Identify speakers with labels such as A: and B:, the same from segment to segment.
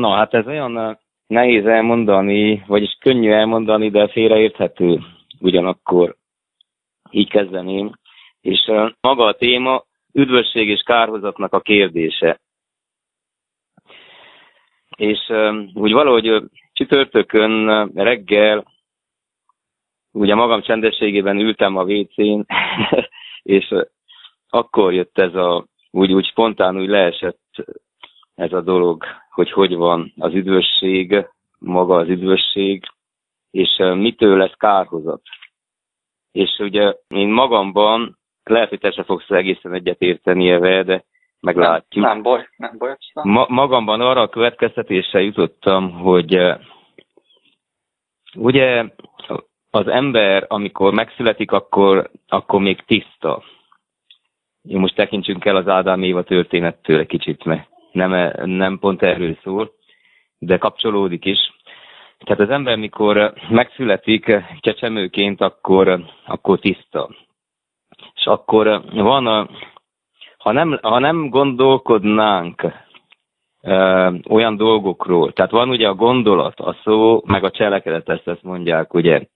A: Na, hát ez olyan nehéz elmondani, vagyis könnyű elmondani, de félreérthető ugyanakkor. Így kezdeném. És maga a téma üdvösség és kárhozatnak a kérdése. És úgy valahogy csütörtökön reggel, ugye magam csendességében ültem a WC-n, és akkor jött ez a, úgy, úgy spontán úgy leesett ez a dolog, hogy hogy van az üdvösség, maga az üdvösség, és mitől lesz kárhozat. És ugye én magamban, lehet, hogy te se fogsz egészen egyet érteni ebbe, de meglátjuk.
B: Nem, nem baj, nem baj.
A: Ma, magamban arra a következtetésre jutottam, hogy ugye az ember, amikor megszületik, akkor, akkor még tiszta. Most tekintsünk el az Ádám Éva történettől egy kicsit, mert nem, nem pont erről szól, de kapcsolódik is. Tehát az ember, mikor megszületik csecsemőként, akkor, akkor tiszta. És akkor van a, ha nem, ha nem gondolkodnánk ö, olyan dolgokról, tehát van ugye a gondolat, a szó, meg a cselekedet, ezt, ezt mondják, ugye,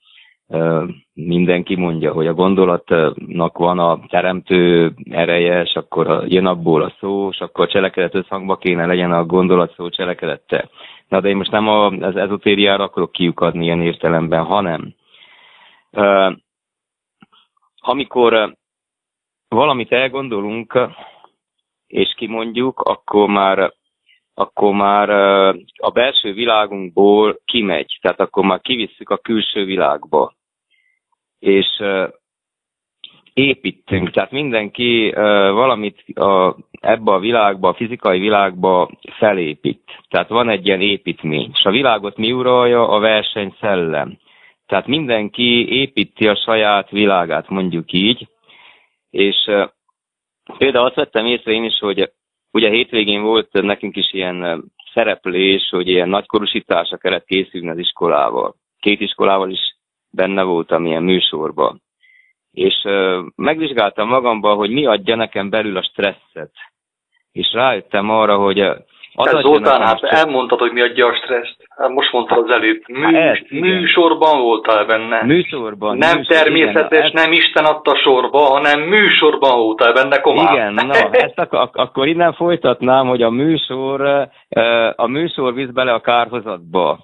A: mindenki mondja, hogy a gondolatnak van a teremtő ereje, és akkor jön abból a szó, és akkor cselekedet összhangba kéne legyen a gondolat szó cselekedette. Na de én most nem az ezotériára akarok kiukadni ilyen értelemben, hanem amikor valamit elgondolunk, és kimondjuk, akkor már akkor már a belső világunkból kimegy, tehát akkor már kivisszük a külső világba. És építünk, tehát mindenki valamit a, ebbe a világba, a fizikai világba felépít. Tehát van egy ilyen építmény, és a világot mi uralja? A verseny szellem. Tehát mindenki építi a saját világát, mondjuk így, és például azt vettem észre én is, hogy Ugye hétvégén volt nekünk is ilyen szereplés, hogy ilyen nagykorúsításra kellett készülni az iskolával. Két iskolával is benne voltam ilyen műsorban. És uh, megvizsgáltam magamba, hogy mi adja nekem belül a stresszet. És rájöttem arra, hogy
B: az hát Zoltán, hát elmondtad, hogy mi adja a stresszt. Hát most mondtad az előbb. Mű, hát műsorban voltál benne.
A: Műsorban.
B: Nem műsor, természetes, igen, nem Isten adta sorba, hanem műsorban voltál benne komán.
A: Igen, na, ezt ak- akkor innen folytatnám, hogy a műsor, a műsor visz bele a kárhozatba.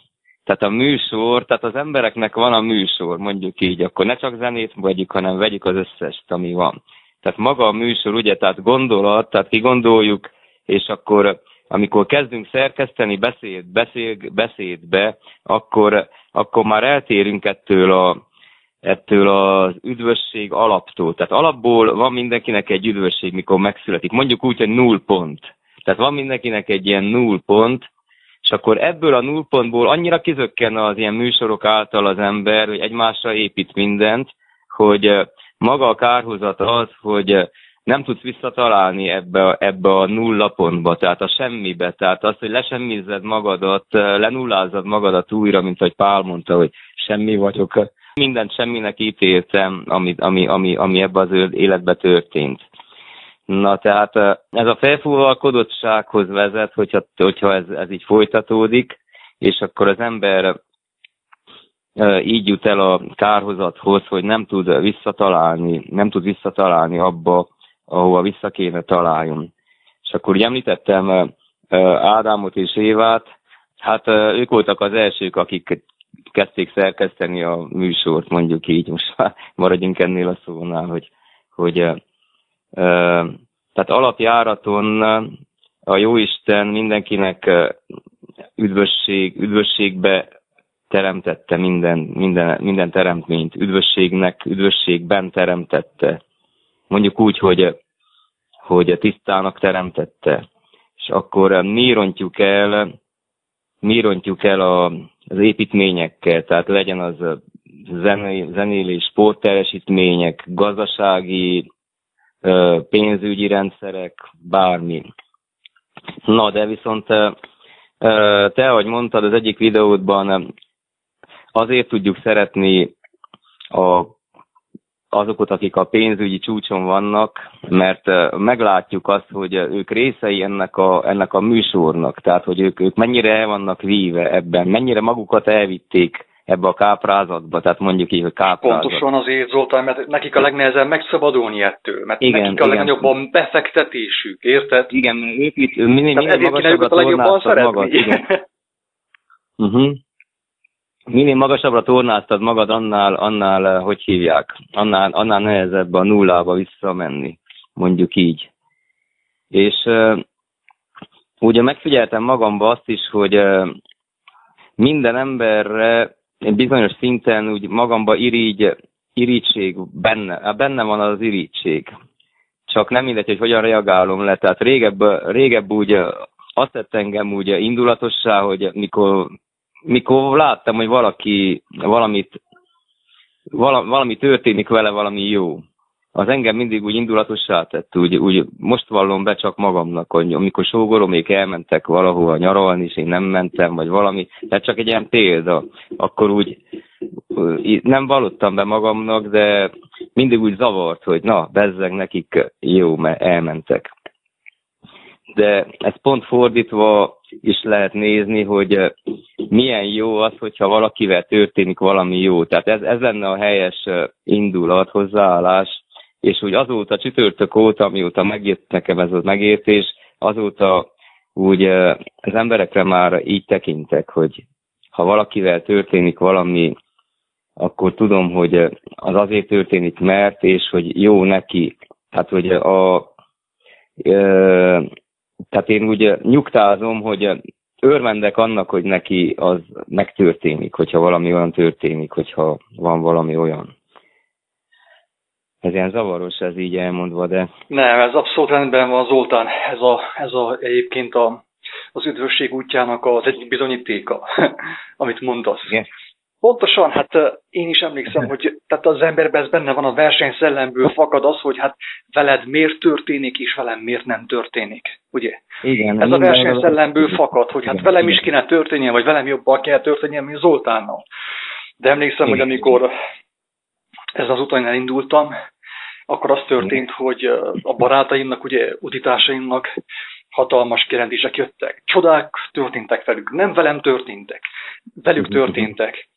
A: Tehát a műsor, tehát az embereknek van a műsor, mondjuk így, akkor ne csak zenét vegyük, hanem vegyük az összest, ami van. Tehát maga a műsor, ugye, tehát gondolat, tehát kigondoljuk, és akkor amikor kezdünk szerkeszteni beszéd, beszéd, beszédbe, akkor, akkor már eltérünk ettől a, ettől az üdvösség alaptól. Tehát alapból van mindenkinek egy üdvösség, mikor megszületik. Mondjuk úgy, hogy null pont. Tehát van mindenkinek egy ilyen null pont, és akkor ebből a null pontból annyira kizökken az ilyen műsorok által az ember, hogy egymásra épít mindent, hogy maga a kárhozat az, hogy nem tudsz visszatalálni ebbe, a, ebbe a nulla pontba, tehát a semmibe, tehát az, hogy lesemmized magadat, lenullázod magadat újra, mint ahogy Pál mondta, hogy semmi vagyok, mindent semminek ítéltem, ami, ami, ami, ami ebbe az életbe történt. Na tehát ez a felfúvalkodottsághoz vezet, hogyha, hogyha ez, ez így folytatódik, és akkor az ember így jut el a kárhozathoz, hogy nem tud visszatalálni, nem tud visszatalálni abba, ahova vissza kéne találjon. És akkor úgy említettem Ádámot és Évát, hát ők voltak az elsők, akik kezdték szerkeszteni a műsort, mondjuk így, most maradjunk ennél a szónál, hogy, hogy tehát alapjáraton a Jóisten mindenkinek üdvösség, üdvösségbe teremtette minden, minden, minden teremtményt, üdvösségnek, üdvösségben teremtette mondjuk úgy, hogy, hogy tisztának teremtette. És akkor mi rontjuk el, mi rontjuk el a, az építményekkel, tehát legyen az zenélés, sportteljesítmények, gazdasági, pénzügyi rendszerek, bármi. Na, de viszont te, ahogy mondtad az egyik videódban, azért tudjuk szeretni a azokat, akik a pénzügyi csúcson vannak, mert meglátjuk azt, hogy ők részei ennek a, ennek a műsornak, tehát hogy ők, ők mennyire el vannak víve ebben, mennyire magukat elvitték ebbe a káprázatba, tehát mondjuk így, hogy káprázat.
B: Pontosan azért, Zoltán, mert nekik a legnehezebb megszabadulni ettől, mert igen, nekik a igen. legnagyobb a befektetésük, érted?
A: Igen, ők itt minél, minél magasabbra tornáztad magad. Igen. uh-huh. Minél magasabbra tornáztad magad, annál, annál, eh, hogy hívják, annál, annál nehezebb a nullába visszamenni, mondjuk így. És uh, ugye megfigyeltem magamba azt is, hogy uh, minden emberre bizonyos szinten úgy magamba irigy, irítség benne, benne van az irítség. Csak nem mindegy, hogy hogyan reagálom le. Tehát régebb, régebb úgy azt tett engem úgy indulatossá, hogy mikor, mikor láttam, hogy valaki valamit, valami történik vele, valami jó az engem mindig úgy indulatossá tett, úgy, úgy most vallom be csak magamnak, hogy amikor sógoromék elmentek valahova nyaralni, és én nem mentem, vagy valami, tehát csak egy ilyen példa, akkor úgy nem vallottam be magamnak, de mindig úgy zavart, hogy na, bezzeg nekik jó, mert elmentek. De ez pont fordítva is lehet nézni, hogy milyen jó az, hogyha valakivel történik valami jó. Tehát ez, ez lenne a helyes indulat, hozzáállás, és úgy azóta csütörtök óta, mióta megjött nekem ez az megértés, azóta úgy az emberekre már így tekintek, hogy ha valakivel történik valami, akkor tudom, hogy az azért történik, mert, és hogy jó neki. Tehát, hogy a, tehát én úgy nyugtázom, hogy örvendek annak, hogy neki az megtörténik, hogyha valami olyan történik, hogyha van valami olyan. Ez ilyen zavaros, ez így elmondva, de...
B: Nem, ez abszolút rendben van, Zoltán. Ez, a, ez a, egyébként a, az üdvösség útjának az egyik bizonyítéka, amit mondasz. Igen. Pontosan, hát én is emlékszem, hogy tehát az emberben ez benne van a versenysellemből fakad az, hogy hát veled miért történik, és velem miért nem történik, ugye?
A: Igen.
B: Ez a versenysellemből fakad, hogy hát velem is kéne történnie, vagy velem jobban kell történnie, mint Zoltánnal. De emlékszem, Igen. hogy amikor ez az úton elindultam, akkor az történt, hogy a barátaimnak, ugye utitásaimnak hatalmas kérdések jöttek. Csodák történtek velük, nem velem történtek, velük történtek.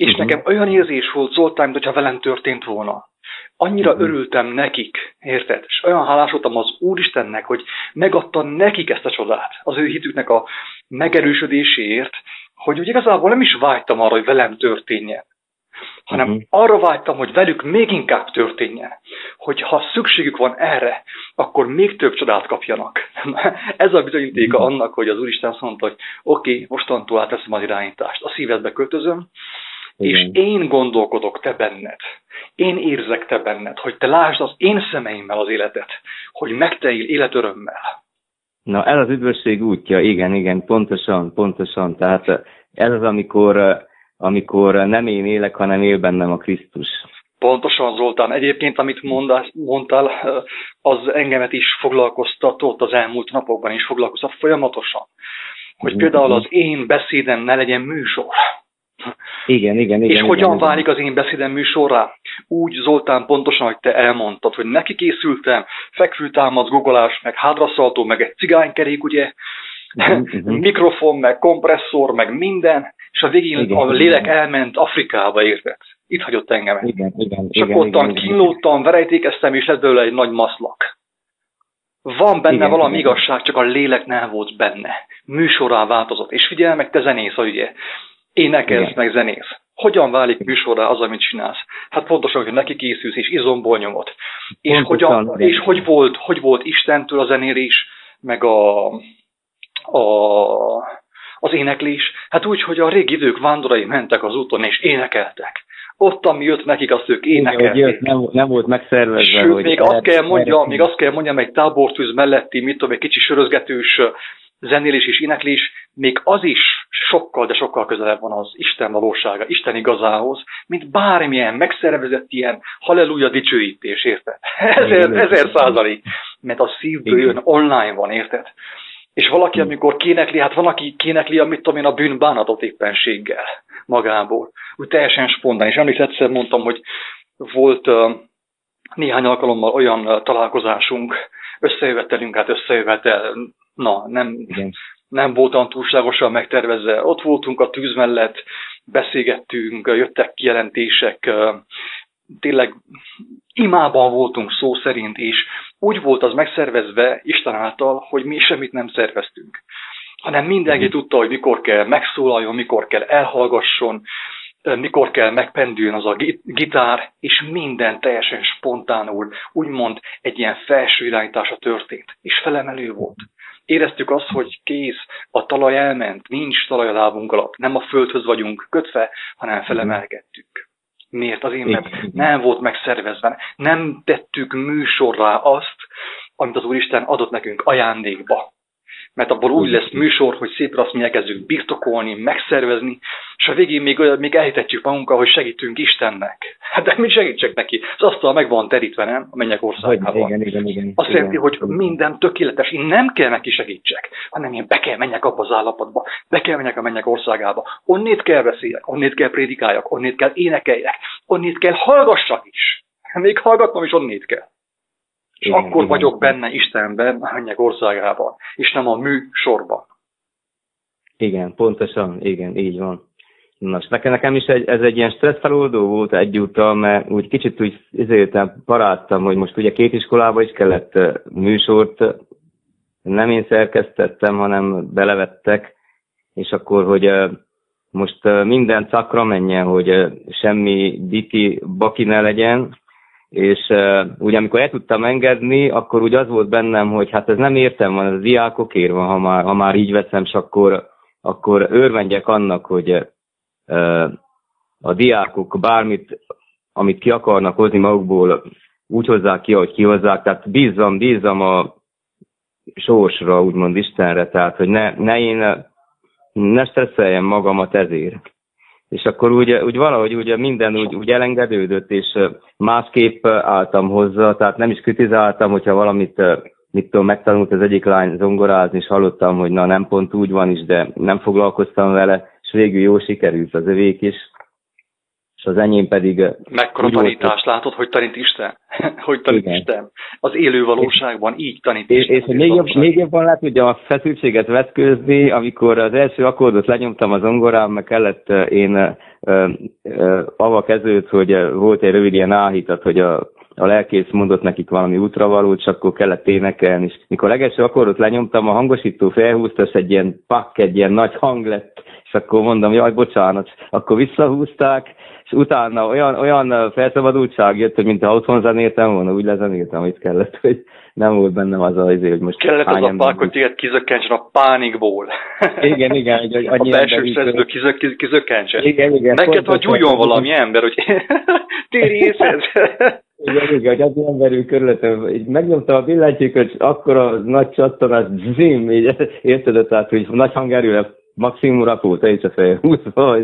B: És mhm. nekem olyan érzés volt Zoltán, hogyha velem történt volna. Annyira mhm. örültem nekik, érted? És olyan hálás voltam az Úristennek, hogy megadta nekik ezt a csodát, az ő hitüknek a megerősödéséért, hogy úgy igazából nem is vágytam arra, hogy velem történjen hanem uh-huh. arra vágytam, hogy velük még inkább történjen, hogy ha szükségük van erre, akkor még több csodát kapjanak. Ez a bizonyítéka uh-huh. annak, hogy az Úristen azt mondta, hogy oké, okay, mostantól átveszem az irányítást, a szívedbe költözöm, igen. és én gondolkodok te benned, én érzek te benned, hogy te lásd az én szemeimmel az életet, hogy megteljél életörömmel.
A: Na, ez az üdvösség útja, igen, igen, pontosan, pontosan. Tehát ez az, amikor amikor nem én élek, hanem él bennem a Krisztus.
B: Pontosan, Zoltán. Egyébként, amit mondás, mondtál, az engemet is foglalkoztatott az elmúlt napokban is foglalkoztat folyamatosan. Hogy például az én beszédem ne legyen műsor.
A: Igen, igen,
B: igen. És
A: igen,
B: hogyan
A: igen,
B: válik az én beszédem műsorra? Úgy, Zoltán, pontosan, hogy te elmondtad, hogy neki készültem, fekvőtámad, googolás, meg hádraszaltó, meg egy cigánykerék, ugye, uh-huh. mikrofon, meg kompresszor, meg minden, és a végén igen, a lélek igen. elment Afrikába, érted? Itt hagyott engem.
A: Igen, igen,
B: és
A: akkor
B: ottan kínlódtam, verejtékeztem, és lett belőle egy nagy maszlak. Van benne igen, valami igen. igazság, csak a lélek nem volt benne. Műsorá változott. És figyelj meg, te zenész, ugye? Énekelsz, meg zenész. Hogyan válik műsorra az, amit csinálsz? Hát pontosan, hogy neki készülsz, és izomból nyomod. És, hogyan, és hogy, volt, hogy volt Istentől a zenélés, meg a, a, az éneklés? Hát úgy, hogy a régi idők vándorai mentek az úton, és énekeltek. Ott, ami jött nekik, azt ők énekelték. Jött,
A: nem, nem volt megszervezve.
B: Sőt, hogy még azt kell mondjam, még azt kell mondjam, egy tábortűz melletti, mit tudom, egy kicsi sörözgetős zenélés és éneklés, még az is sokkal, de sokkal közelebb van az Isten valósága, Isten igazához, mint bármilyen megszervezett ilyen halleluja dicsőítés, érted? Ezer, ezer százalék, mert a szívből jön, online van, érted? És valaki, amikor kénekli, hát van, aki kénekli, amit tudom én, a bűnbánatot éppenséggel magából. Úgy teljesen spontán. És emlékszem, egyszer mondtam, hogy volt uh, néhány alkalommal olyan találkozásunk, összejövetelünk, hát összejövetel, na, nem, Igen. Nem voltam túlságosan megtervezve. Ott voltunk a tűz mellett, beszélgettünk, jöttek kijelentések, tényleg imában voltunk szó szerint, és úgy volt az megszervezve Isten által, hogy mi semmit nem szerveztünk hanem mindenki mhm. tudta, hogy mikor kell megszólaljon, mikor kell elhallgasson, mikor kell megpendüljön az a gitár, és minden teljesen spontánul, úgymond egy ilyen felső irányítása történt, és felemelő volt. Éreztük azt, hogy kész, a talaj elment, nincs talaj a lábunk alatt, nem a földhöz vagyunk kötve, hanem felemelkedtük. Miért? Azért, mert nem volt megszervezve, nem tettük műsorrá azt, amit az Úristen adott nekünk ajándékba mert abból úgy lesz műsor, hogy szép azt mi elkezdjük birtokolni, megszervezni, és a végén még, még elhitetjük magunkkal, hogy segítünk Istennek. Hát de mi segítsek neki? Az asztal meg van terítve, nem? A mennyek országában.
A: Igen, igen, igen,
B: Azt jelenti, hogy minden tökéletes. Én nem kell neki segítsek, hanem én be kell menjek abba az állapotba, be kell menjek a mennyek országába. Onnét kell beszéljek, onnét kell prédikáljak, onnét kell énekeljek, onnét kell hallgassak is. Még hallgatnom is onnét kell. És igen, akkor igen. vagyok benne Istenben, a mennyek országában, és nem a mű sorban.
A: Igen, pontosan, igen, így van. Nos, nekem, nekem is egy, ez egy ilyen stresszfeloldó volt egyúttal, mert úgy kicsit úgy izéltem, paráztam, hogy most ugye két iskolába is kellett műsort, nem én szerkesztettem, hanem belevettek, és akkor, hogy most minden szakra menjen, hogy semmi diki baki ne legyen, és uh, ugye amikor el tudtam engedni, akkor úgy az volt bennem, hogy hát ez nem értem van, ez a diákokért van, ha már, ha már így veszem, és akkor, akkor örvendjek annak, hogy uh, a diákok bármit, amit ki akarnak hozni magukból, úgy hozzák ki, ahogy kihozzák, tehát bízzam, bízzam a sorsra, úgymond Istenre, tehát hogy ne, ne én ne stresszeljem magamat ezért és akkor úgy, úgy valahogy ugye minden úgy, úgy elengedődött, és másképp álltam hozzá, tehát nem is kritizáltam, hogyha valamit mit tudom, megtanult az egyik lány zongorázni, és hallottam, hogy na nem pont úgy van is, de nem foglalkoztam vele, és végül jó sikerült az övék is és az enyém pedig...
B: Mekkora tanítást látod, hogy tanít Isten? hogy tanít Igen. Isten? Az élő valóságban így tanít
A: és, Isten. És még, jobb, még jobban lát, hogy a feszültséget vetkőzni, amikor az első akkordot lenyomtam az ongorám, meg kellett én uh, uh, avva kezdődött, hogy volt egy rövid ilyen áhítat, hogy a, a lelkész mondott nekik valami útravalót, és akkor kellett énekelni, és mikor legelső akkordot lenyomtam, a hangosító felhúzta, és egy ilyen pak, egy ilyen nagy hang lett, és akkor mondom, jaj, bocsánat, akkor visszahúzták, és utána olyan, olyan felszabadultság jött, hogy mint ha otthon zenéltem volna, úgy lezenéltem, amit kellett, hogy nem volt bennem az az izé, hogy most
B: Kellett az a pák, hogy téged kizökkentsen a pánikból.
A: Igen, igen.
B: Hogy a belső szerződő kizök, kizökkentsen.
A: Igen, igen.
B: Neked, hogy gyújjon valami ember, hogy téri észed.
A: Igen, igen, hogy az emberül körülöttem, így megnyomtam a billentyűköt, akkor a nagy csattanás, zim, így érted, tehát, hogy nagy hangerőre maximum rapult, egy a feje húzva,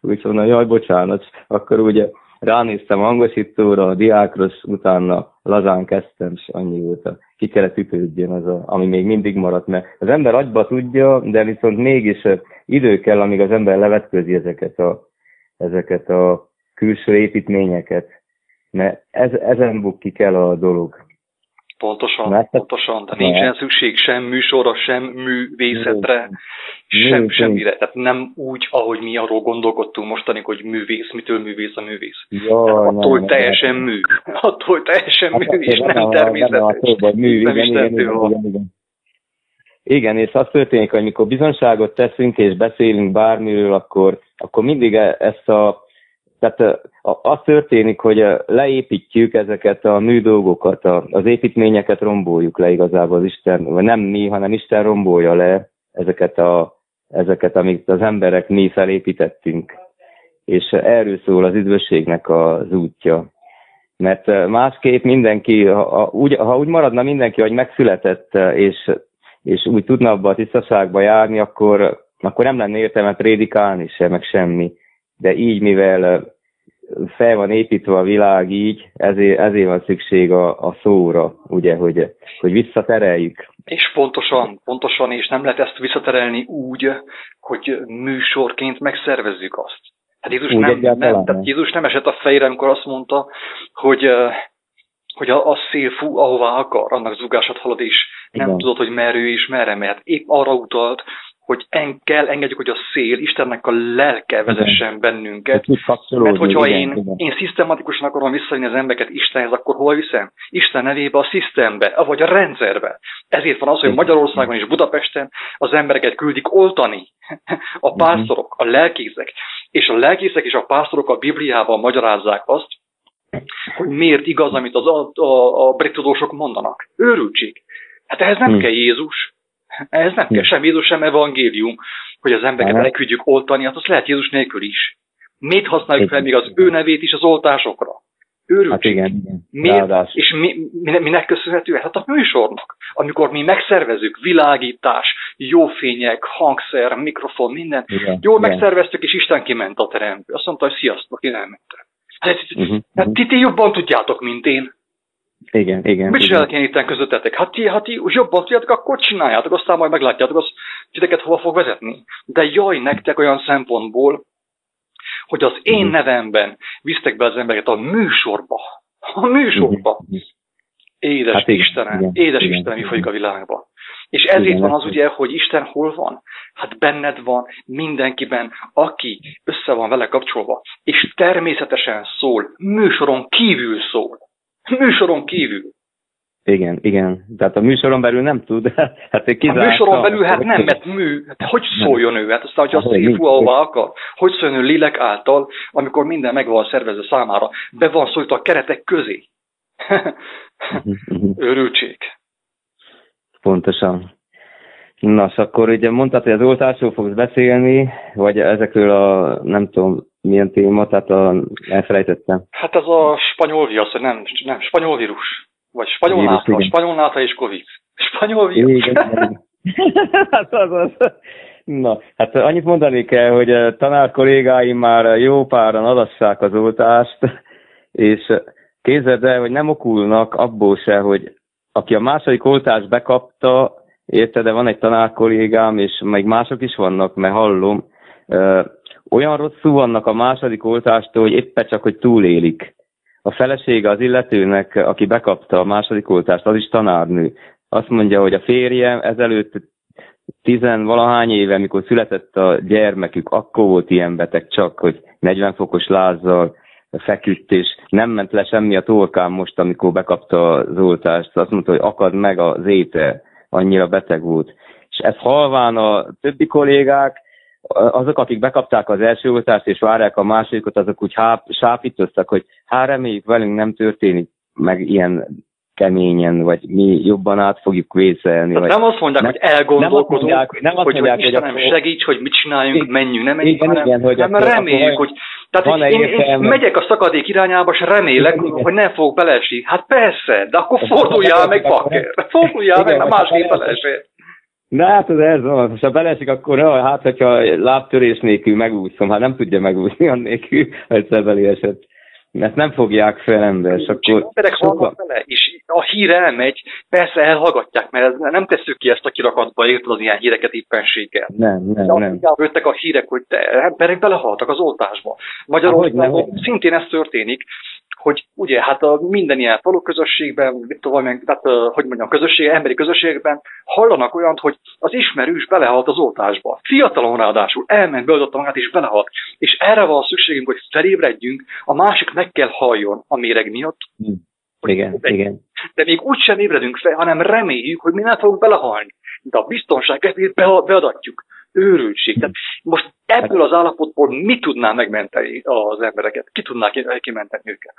A: úgy mondom, jaj, bocsánat, akkor ugye ránéztem hangosítóra, a diákra, utána lazán kezdtem, és annyi volt a ki kellett ütődjön az, a, ami még mindig maradt, mert az ember agyba tudja, de viszont mégis idő kell, amíg az ember levetközi ezeket a, ezeket a külső építményeket, mert ez, ezen bukik el a dolog.
B: Pontosan, Mert pontosan. De nincsen szükség sem műsorra, sem művészetre, Mű, sem, semmire. Tehát nem úgy, ahogy mi arról gondolkodtunk mostani, hogy művész, mitől művész a művész. Ja, attól nem, teljesen nem. mű. Attól teljesen hát mű, és nem, természetes.
A: Nem. Igen, és az történik, hogy mikor bizonságot teszünk és beszélünk bármiről, akkor, akkor mindig e- ezt a tehát az történik, hogy leépítjük ezeket a műdolgokat, az építményeket romboljuk le igazából az Isten, vagy nem mi, hanem Isten rombolja le ezeket, a, ezeket amit az emberek mi felépítettünk. És erről szól az üdvösségnek az útja. Mert másképp mindenki, ha úgy, ha úgy maradna mindenki, hogy megszületett, és, és úgy tudna abba a tisztaságba járni, akkor, akkor nem lenne értelme prédikálni se, meg semmi de így, mivel fel van építve a világ így, ezért, ezért van szükség a, a szóra, ugye, hogy, hogy visszatereljük.
B: És pontosan, pontosan, és nem lehet ezt visszaterelni úgy, hogy műsorként megszervezzük azt. Hát Jézus, úgy nem, nem, tehát Jézus nem esett a fejre, amikor azt mondta, hogy hogy a, a szél fú, ahová akar, annak zugását halad, és nem Igen. tudod, hogy merő és merre mehet. Épp arra utalt, hogy en kell engedjük, hogy a szél, Istennek a lelke vezessen igen. bennünket. Mert hogyha igen, én, igen. én szisztematikusan akarom visszavinni az embereket Istenhez, akkor hol viszem? Isten nevébe, a szisztembe, vagy a rendszerbe. Ezért van az, hogy Magyarországon és Budapesten az embereket küldik oltani. A mhm. pásztorok, a lelkészek. És a lelkészek és a pásztorok a Bibliában magyarázzák azt, hogy miért igaz, amit az, a, a, a brit tudósok mondanak. Őrültség. Hát ehhez nem hmm. kell Jézus. Ez nem kell sem Jézus, sem evangélium, hogy az embereket elküldjük oltani, hát az lehet Jézus nélkül is. Miért használjuk fel még az ő nevét is az oltásokra? Őrültség. Hát igen, igen. Miért? És mi, minek köszönhető? Hát a műsornak. Amikor mi megszervezünk, világítás, jó fények, hangszer, mikrofon, minden. Igen, Jól igen. megszerveztük, és Isten kiment a teremből. Azt mondta, hogy sziasztok, én elmentem. Hát, uh-huh, hát ti, ti jobban tudjátok, mint én.
A: Igen, igen.
B: Mit csinálok én itt közöttetek? Hát ti, hát ti jobban tudjátok, akkor csináljátok, aztán majd meglátjátok, az titeket hova fog vezetni. De jaj nektek olyan szempontból, hogy az én mhm. nevemben visztek be az embereket a műsorba. A műsorba. Mhm. Édes hát igen, Istenem, igen, édes igen, Istenem, mi folyik a világban. És ezért igen, van az ugye, hogy Isten hol van? Hát benned van, mindenkiben, aki össze van vele kapcsolva, és természetesen szól, műsoron kívül szól. Műsoron kívül.
A: Igen, igen. Tehát a műsoron belül nem tud.
B: hát a műsoron belül hát nem, mert mű. Hát hogy szóljon ő? Hát aztán, hogy azt fú, ahová akar. Hogy szóljon ő lélek által, amikor minden meg van szervezve számára. Be van szólítva a keretek közé. Örültség.
A: Pontosan. Nos, akkor ugye mondtad, hogy az oltásról fogsz beszélni, vagy ezekről a, nem tudom, milyen téma, tehát a, elfelejtettem.
B: Hát ez a spanyol viasz, nem, nem, spanyol vírus. Vagy spanyol vírus, náta, spanyol náta és covid. Spanyol vírus. Igen,
A: hát az az. Na, hát annyit mondani kell, hogy a tanár kollégáim már jó páran adassák az oltást, és képzeld el, hogy nem okulnak abból se, hogy aki a második oltást bekapta, érted, de van egy tanár kollégám, és még mások is vannak, mert hallom, olyan rosszul vannak a második oltástól, hogy éppen csak, hogy túlélik. A felesége az illetőnek, aki bekapta a második oltást, az is tanárnő. Azt mondja, hogy a férje ezelőtt tizenvalahány éve, mikor született a gyermekük, akkor volt ilyen beteg csak, hogy 40 fokos lázzal feküdt, és nem ment le semmi a torkán most, amikor bekapta az oltást. Azt mondta, hogy akad meg az étel, annyira beteg volt. És ez halván a többi kollégák, azok, akik bekapták az első oltást és várják a másodikot, azok úgy háp, sápítoztak, hogy hát reméljük velünk nem történik meg ilyen keményen, vagy mi jobban át fogjuk vészelni.
B: Vagy nem azt mondják, nem, hogy elgondolkodunk, nem azt mondják, nem azt hogy, mondják, hogy, Istenem, akkor... segíts, hogy mit csináljunk, menjünk, nem menjünk, igen, hanem, igen, hogy hanem reméljük, hogy... Tehát én, én megyek a szakadék irányába, és remélek, igen, hogy nem fogok belesni. Hát persze, de akkor forduljál meg, bakker. Forduljál meg, mert másképp belesél.
A: Na hát az ez van, most ha belesik, akkor jó, hát hogyha lábtörés nélkül megúszom, hát nem tudja megúszni annélkül, hogy szebeli esett. Mert nem fogják fel ember, és akkor...
B: Emberek sokkal... vele, és a hír elmegy, persze elhallgatják, mert nem tesszük ki ezt a kirakatba, érted az ilyen híreket éppenséggel.
A: Nem, nem, De nem.
B: Jöttek a hírek, hogy te, emberek belehaltak az oltásba. Magyarországon szintén ez történik, hogy ugye hát a minden ilyen falu közösségben, tudom, tehát, hogy mondjam, közösség, emberi közösségben hallanak olyant, hogy az ismerős belehalt az oltásba. Fiatalon ráadásul elment, beoltotta magát és belehalt. És erre van szükségünk, hogy felébredjünk, a másik meg kell halljon a méreg miatt.
A: Hmm. Igen, igen.
B: De még úgy sem ébredünk fel, hanem reméljük, hogy mi nem fogunk belehalni. De a biztonság kedvéért beadatjuk őrültség. Tehát most ebből az állapotból mi tudná megmenteni az embereket? Ki tudná kimenteni őket?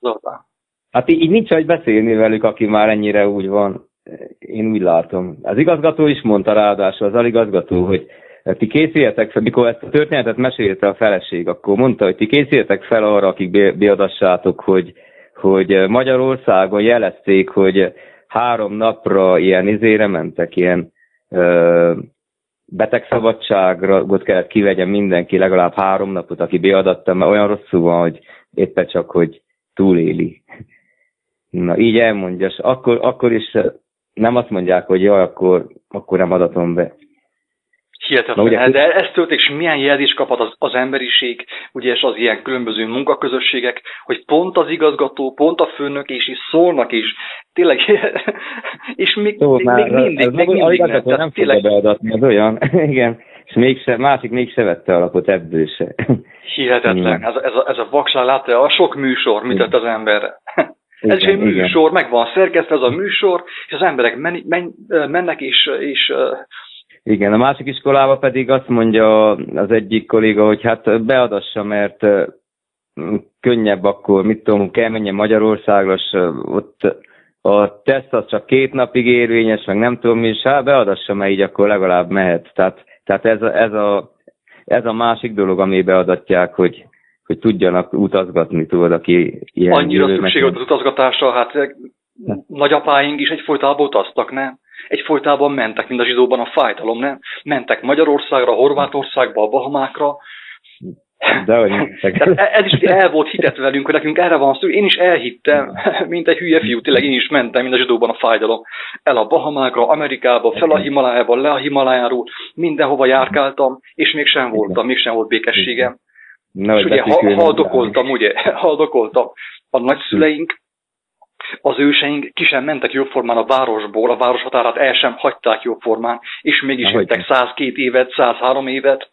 B: Zoltán.
A: Hát így, így nincs, hogy beszélni velük, aki már ennyire úgy van. Én úgy látom. Az igazgató is mondta ráadásul, az aligazgató, hogy ti készüljetek fel, mikor ezt a történetet mesélte a feleség, akkor mondta, hogy ti készüljetek fel arra, akik beadassátok, hogy, hogy Magyarországon jelezték, hogy három napra ilyen izére mentek, ilyen betegszabadságot kellett kivegyen mindenki legalább három napot, aki beadatta, mert olyan rosszul van, hogy éppen csak, hogy túléli. Na, így elmondja, és akkor, akkor is nem azt mondják, hogy jaj, akkor, akkor nem adatom be.
B: Hihetetlen. ugye, de ez történik, és milyen jelzés kaphat az, az emberiség, ugye, és az ilyen különböző munkaközösségek, hogy pont az igazgató, pont a főnök, és is szólnak is. Tényleg, és még, Jó, még, még mindig, ez még mindig
A: nem. Tehát nem tényleg... beadatni, az olyan, igen, és mégse, másik mégse vette alapot ebből se.
B: Hihetetlen. Ez, ez, a, ez a vakság látta, a sok műsor, mit tett az ember. Igen, ez is egy műsor, meg van szerkesztve ez a műsor, és az emberek men, men, mennek és, és
A: igen, a másik iskolába pedig azt mondja az egyik kolléga, hogy hát beadassa, mert könnyebb akkor, mit tudom, kell menjen Magyarországra, és ott a teszt az csak két napig érvényes, meg nem tudom mi, és hát beadassa, mert így akkor legalább mehet. Tehát, tehát ez, a, ez, a, ez a másik dolog, ami beadatják, hogy, hogy tudjanak utazgatni, tudod, aki
B: ilyen Annyira szükség az utazgatásra, hát nagyapáink is egyfolytában utaztak, nem? Egyfolytában mentek, mint a zsidóban a fájdalom, nem? Mentek Magyarországra, Horvátországba, a Bahamákra,
A: de hogy
B: ez is el volt hitet velünk, hogy nekünk erre van szó. Én is elhittem, mint egy hülye fiú, tényleg én is mentem, mint a zsidóban a fájdalom. El a Bahamákra, Amerikába, fel a Himalájába, le a Himalájáról, mindenhova járkáltam, és mégsem voltam, mégsem volt békességem. Na, és ugye haldokoltam, ugye, haldokoltam. A nagyszüleink az őseink ki sem mentek jóformán a városból, a város határát el sem hagyták jóformán, és mégis jöttek 102 évet, 103 évet,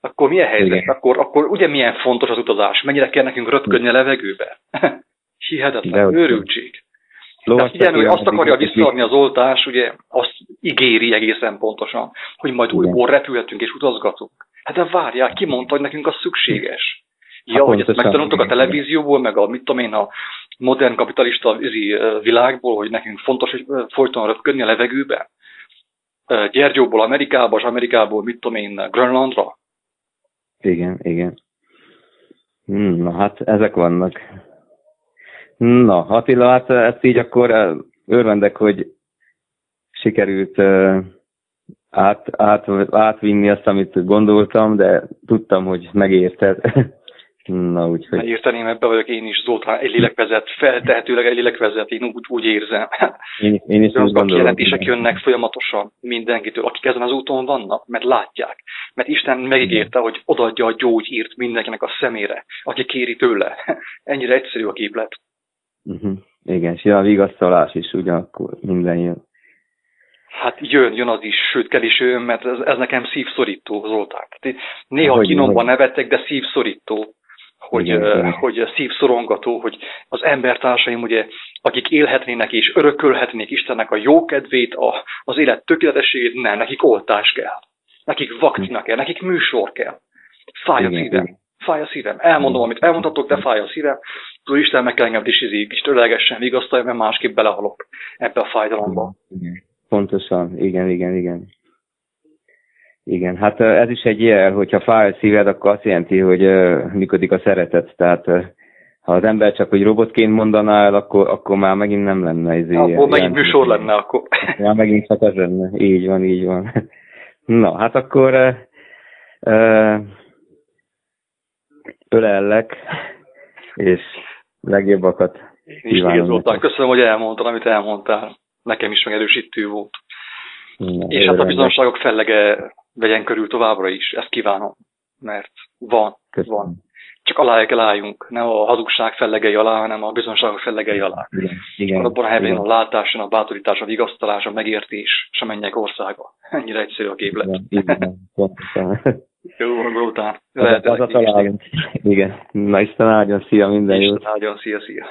B: akkor milyen helyzet? Akkor, akkor ugye milyen fontos az utazás? Mennyire kell nekünk röpködni a levegőbe? Hihetetlen, őrültség. Tehát figyelni, hogy azt akarja visszaadni az oltás, ugye azt ígéri egészen pontosan, hogy majd újból repülhetünk és utazgatunk. Hát de várják, ki mondta, hogy nekünk az szükséges? Ja, hogy ezt megtanultok a televízióból, meg a mit tudom én, a modern kapitalista világból, hogy nekünk fontos, hogy folyton röpködni a levegőbe. Gyergyóból Amerikába, és Amerikából, mit tudom én, Grönlandra.
A: Igen, igen. Hmm, na hát, ezek vannak. Na, Attila, hát ezt így akkor örvendek, hogy sikerült át, át, átvinni azt, amit gondoltam, de tudtam, hogy megérted. Na, úgyhogy...
B: Érteném, ebbe vagyok én is, Zoltán egy lélekvezet, feltehetőleg egy lélekvezet, én úgy, úgy érzem.
A: Én, én is úgy gondolom.
B: jelentések jönnek folyamatosan mindenkitől, akik ezen az úton vannak, mert látják. Mert Isten megígérte, hogy odaadja a gyógyírt mindenkinek a szemére, aki kéri tőle. Ennyire egyszerű a képlet.
A: Uh-huh. Igen, és a vigasztalás is ugyanakkor minden jön.
B: Hát jön, jön az is, sőt kell is jön, mert ez, ez nekem szívszorító, Zoltán. Néha hogy, kinomban nevetek, de szívszorító hogy, Igen, hogy szívszorongató, hogy az embertársaim, ugye, akik élhetnének és örökölhetnék Istennek a jókedvét, a, az élet tökéletességét, nem, nekik oltás kell. Nekik vakcina kell, nekik műsor kell. Fáj a szívem. Fáj a szívem. Elmondom, amit elmondhatok, de fáj a szívem. Tudod, Isten meg kell engem is izék, és tőlegesen vigasztalja, mert másképp belehalok ebbe a fájdalomba.
A: Igen. Pontosan, igen, igen, igen. Igen, hát ez is egy jel, hogyha fáj a szíved, akkor azt jelenti, hogy működik a szeretet. Tehát ha az ember csak hogy robotként mondaná el, akkor, akkor már megint nem lenne.
B: Ez akkor ilyen, megint műsor lenne, akkor.
A: Ja, megint csak az lenne. Így van, így van. Na, hát akkor ölellek, és legjobbakat
B: kívánom. Köszönöm, hogy elmondtad, amit elmondtál. Nekem is megerősítő volt. Na, és hát a bizonságok fellege vegyen körül továbbra is, ezt kívánom, mert van, Köszönöm. van. Csak alá kell álljunk, nem a hazugság fellegei alá, hanem a bizonságok fellegei alá. Igen, igen, abban a helyben a látás, a bátorítás, a vigasztalás, a megértés, és a mennyek országa. Ennyire egyszerű a képlet. Igen, igen, Jó, után.
A: Az, az a találunk. Igen. Na Isten áldjon, szia, minden
B: jót. Isten áldjon, szia, szia.